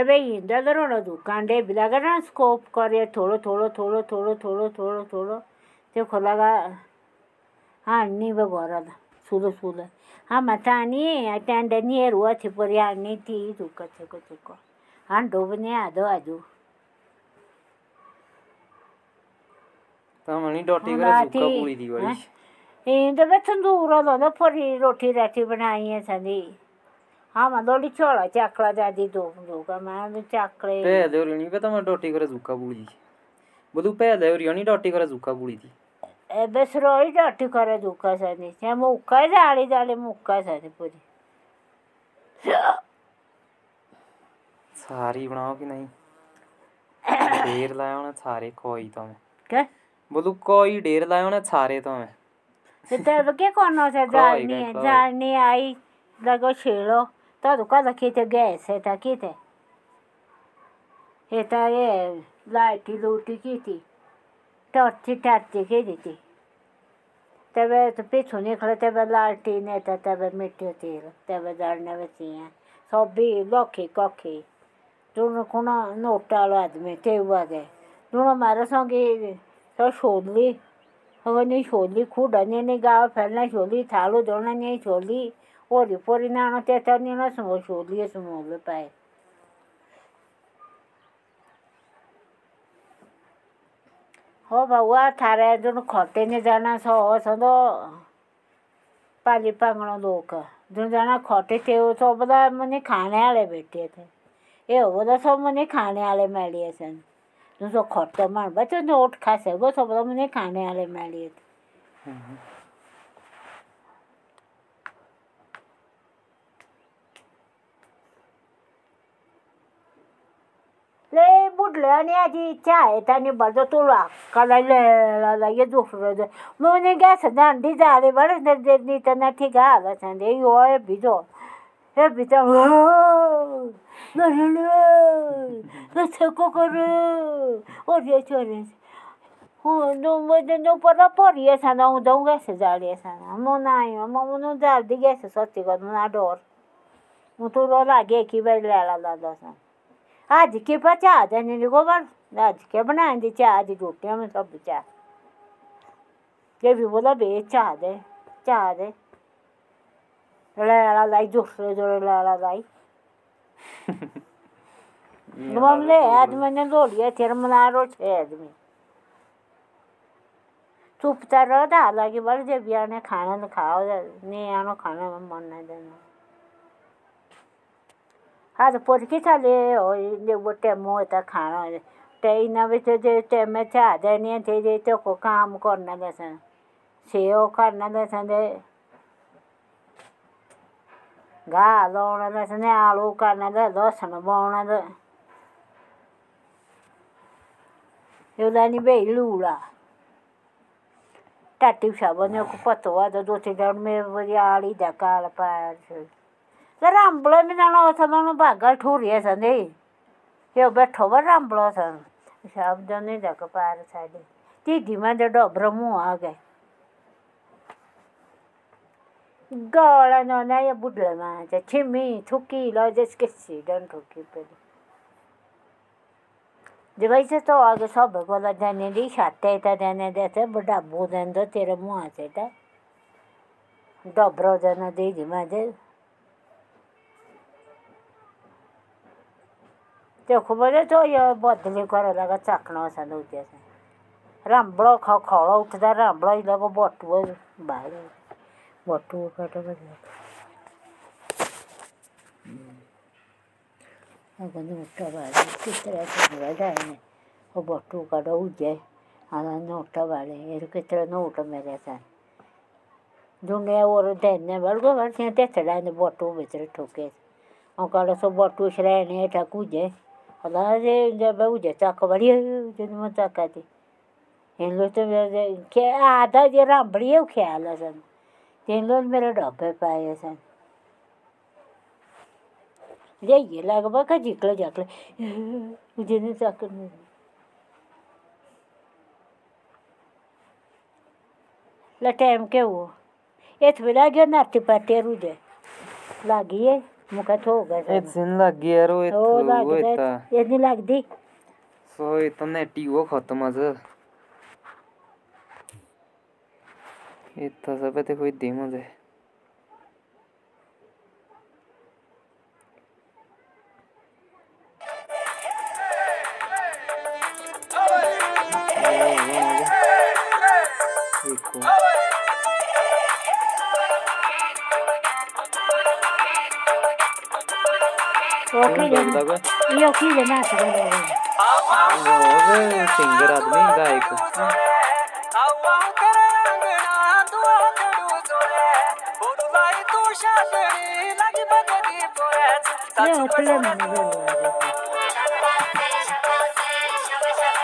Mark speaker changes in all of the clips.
Speaker 1: सभी इंदरों दुकाने बिलगना स्कोप कर थोड़ो थोड़ो थोड़ो थोड़ो थोड़ो थोड़ो थोड़ो तो खोला हाँ घर सूल सूल हाँ मत आनी अटैंड रुआ छिपोरी आनी थी दुख छिको छिको हाँ डोबने आदो आजू।
Speaker 2: हाँ, हाँ।
Speaker 1: रोटी रोटी बनाई है सदी আমার দড়ি চড়া চাকরা দাদি দোকা মানে চাকরে পেদে
Speaker 2: ওরি নি পেতা আমার ডটি করে জুকা বুড়ি બધું પેદે ওরি নি ডটি করে জুকা বুড়ি দি
Speaker 1: এবে সরই ডটি করে জুকা সানি সে মুকা জালি জালি মুকা সানি পুরি
Speaker 2: સારી બનાવો કે નહીં ઢેર લાયો ને સારે કોઈ તમે
Speaker 1: કે
Speaker 2: બોલું કોઈ ઢેર લાયો ને સારે તમે
Speaker 1: તે કે કોનો છે જાળની જાળની આઈ લગો છેડો Todo cosa que te gets, eta kite. Eta e, laiti luti kiti. Torti tarti kiti. तब तो पिछू निकले तब लालटीन है तब मिट्टी तेल तब दड़ने बची हैं सभी लौखी कौखी दोनों को नोट वालो आदमी तेवा गए दोनों मारे संगे तो छोली हवा नहीं छोली खूडा नहीं गाँव फैलना छोली थालो दोनों नहीं छोली वरिपरि नाणो त्यता नि समो छोली समोल पाए हो बाबा थारे जुन खटेने जाना छ सदो पाली पांगण लोक जुन जाना खटे त्यो सबदा मने खाने वाले भेटे थे ए हो त सब मने खाने वाले मिलिए सन जुन खट्ट मार बच्चो नोट खासे गो सबदा मने खाने वाले मिलिए थे ले बुडले आणि आजी इच्छा आहे त्याने बरं तुला करायला लगे दुसरं मग गॅस दांडी झाले बरं त्यांना ठीक आला सांगे यो हे भिजो हे भिजो कर ओरे चोरे हो नो नो पर परी साना हुँदौ गएछ जाडी साना म नआयो म उनीहरू जाल्दी गएछ सच्ची गर्नु न डर म तुरो लागे कि बारी ल्याला लादा आज के बचा देने गोबर आज के बना दीचे आज रोटियाँ में सब बचा के भी बोला बे चाह दे चाह दे लड़ा लाई ज़ोर ज़ोर लड़ा लाई
Speaker 2: मामले आदमी
Speaker 1: ने लोलिया थेर तेरे मनारो छे आदमी चुपता रहो था हालाँकि बल जब यार ने खाना न खाओ नहीं आनो खाना मन नहीं देना आज पोरकी जाली हय लेगवट टेमो वयता खाण ते इना भितर टेमे आदानी थे तेको काम करना सन सेव करना सन ते घाह लाना सन आलू करना लहसुन बोना लानी भाई लूड़ा टाटी फिशा बने पतो है दो तीन दिन में आड़ी देखा पाया पार रामबलो बी जाणो वचोन बागा ठुरये संदे ह्यो बेठो बरो रामबलो सन शब्द न्ही जाका पार साडी ती दे डोब्रो मुआ गे गळा नो, ना, ये बुडले माचे छिमी थुकी लो जस के सीडन ठुकी पेली जबाइसे तो आगे सब गोला जाने दी छाते ता जाने देते बड़ा बोदन दो तेरे मुआ से ता डोब्रो जन दे दे। देखो बोले तो बदली कर लगा चाकना सा दूते से रामबड़ो खा खा उठदा रामबड़ो ही लगो बटू बाहर बटू काट के अगर जाए बटू काट उठे आना मेरे दुनिया और दिन ने बल बटू बिचरे ठोके। और कल सो बटू शरण ठकू होला जे जब उजे चक बड़ी जन म चकाती इन लो तो के आधा जे रामबड़ी ख्याल सन मेरे डब्बे पाए सन लगभग का जिकले जाकले टाइम के वो ये तो लगे नाती पाटे रुदे लागी ಮುಖ ಹೋಗ એ
Speaker 2: સિંલા ગેરો એ હોય તા
Speaker 1: ಎದ್ನಿ લાગદી
Speaker 2: સોય તને ટીવો ખતમ જ એ તો સબતે કોઈ ધીમ જ હે लगा।
Speaker 1: यो की ले नाच ले ले
Speaker 2: ओवे सिंगर आदमी गायक।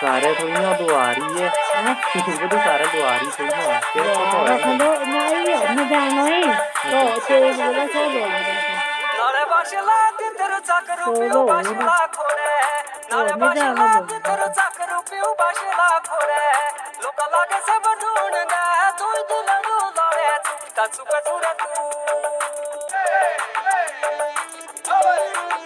Speaker 2: सारे थोड़ी ना दुआरी है। वो तो सारे दुआरी थोड़ी ना क्या पता है
Speaker 1: ना ये ना जानो ही। तो तेरे बोला सो दुआरी
Speaker 3: नाले बाशला ते तेरो चाकर पियो बाशला खोरे नाले बाशला ते तेरो चाकर पियो बाशला खोरे लोका लागे से बनून दा तू दिलनो लारे चुकता चुका चुरा तू Hey, hey, hey, hey, hey, hey, hey, hey, hey, hey,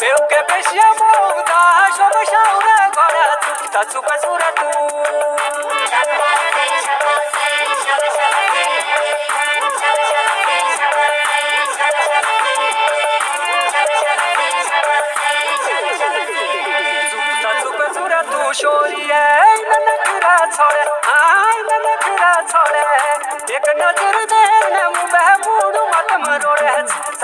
Speaker 3: Peruche pe și amor, da, așa mă și-au răgorat, uitați-o pe zuratul. छोरी आई न नखरा छोड़े आई न नखरा छोड़े एक नज़र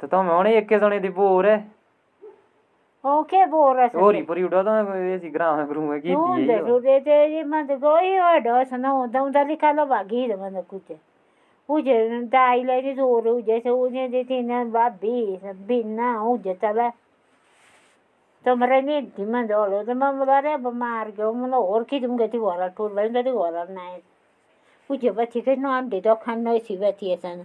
Speaker 2: तो तुम होने एक जने दी बोर है
Speaker 1: ओके बोर है और
Speaker 2: पूरी उड़ा तो ऐसी ग्राम ग्रुप में की दी है तो
Speaker 1: दे दे ये मैं तो कोई और डर सना हूँ दम दली खा लो बाकी तो मैं कुछ। उजे दाई ले दी ज़ोर उजे से उजे दे तीन भाभी बिना उजे चले तो मरे नहीं थी मैं तो लो तो मैं बोला रे बीमार गया मैं और की तुम कहती हो रहा टूर लाइन तो दिखा रहा बच्चे के नाम दे दो खाना ऐसी बच्चे सन।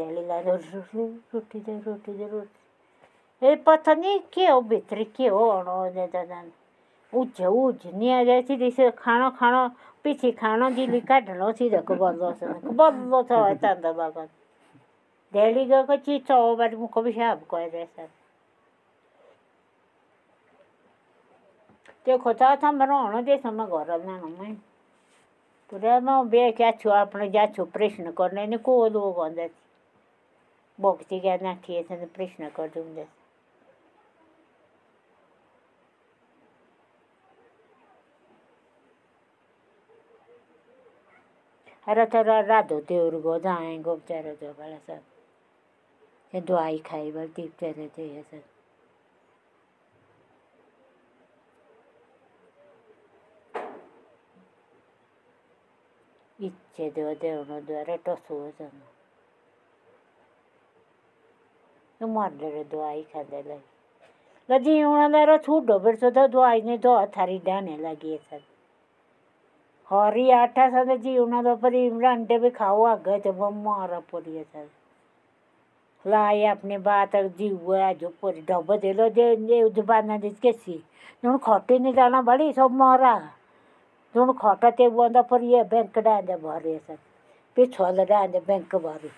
Speaker 1: पहली रोटी दे रोटी दे, रोटी ये पता नहीं क्यों भीतर क्यों आणो उज उज नहीं आ जाए थी इसे खानो खानो, पछि खानो दिली काट्नु सिधको बल्लो बल्लो छ है चान्द बगान डेली गएको चिज बारी घर नामै पुरा म। बेख्या छु आफ्नो जा छु प्रश्न भोगते गया नाठी असं प्रश्न कर तुम्हें रथ राधो देवर गो जाए गो बेचारो जो बल आसा ते दुआई खाई बल ती बेचारे ते आसा इच्छे देव देवण दुआरे टसू आसा ना ಮಾಡ್ದಳು ದ್ವಾಯಿ ಖಾದಲ ಲಜಿ ಇವಣದಾರ ಸೂಡೋ ಬಿಡ್ಸೋದ ದ್ವಾಯಿನೇ ದೋ ಥಾರಿ ಡಾನೆ ಲಗಿ ಸದ हरी आठा साधे जीवना परी इमरान टे भी खाओ आगे तो वो मारा पड़ी है सर लाई अपने बात जीव जो पूरी डब दे लो जे जे उजबाना जिसके सी खोटे नहीं जाना बड़ी सब मारा जो खोटा ते वो पर ये बैंक डाल दे भरे सर पिछोल डाल दे बैंक भरे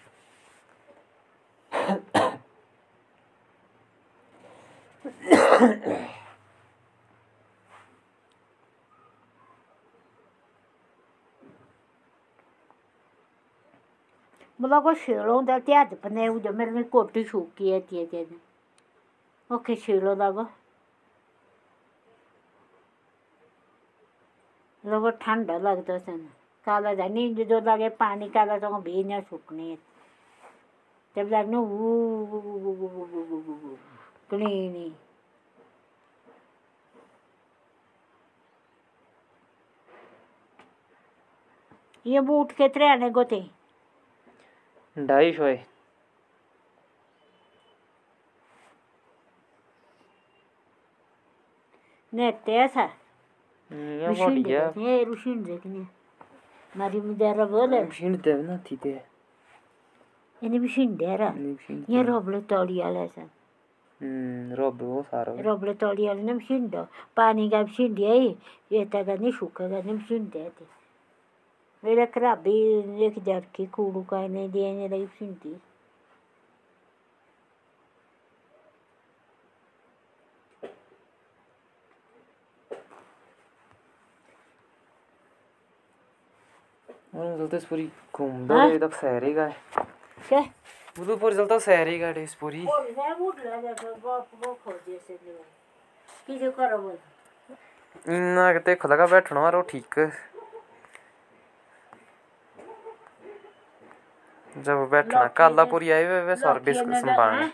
Speaker 1: 무라고 मेरे ने कोटी सूकी है ती 줄게 뒤에 뒤에 오케이 वो लोग ठंड लगता सन काला धनी जो लगे पानी काला तो भी सुकनी सूखने तब लगने क्लीनी ये बूट कितने आने को थे?
Speaker 2: ढाई सौ
Speaker 1: नेते ऐसा
Speaker 2: रुशीन देखने
Speaker 1: रुशीन देखने। मारी मिदारा बोले।
Speaker 2: रुशीन देखना तो थी तो ते ये
Speaker 1: तो रुशीन देरा
Speaker 2: ये
Speaker 1: रोबले तोड़िया लेसन
Speaker 2: roble toli ala sen हम्म रोब वो सारा
Speaker 1: roble toli ala ne bir do pani ga bir şey diye ye ta ga ne shuka ga ne bir şey de te Böyle krabi ne kadar ki kuru kayne diye
Speaker 2: Udaipur चलता शहरी गाड़ी इस पूरी। और
Speaker 1: मैं मूड
Speaker 2: लगा बैठना और ठीक। जब बैठना काला आई वे वे सर बिस्कुट संभालने।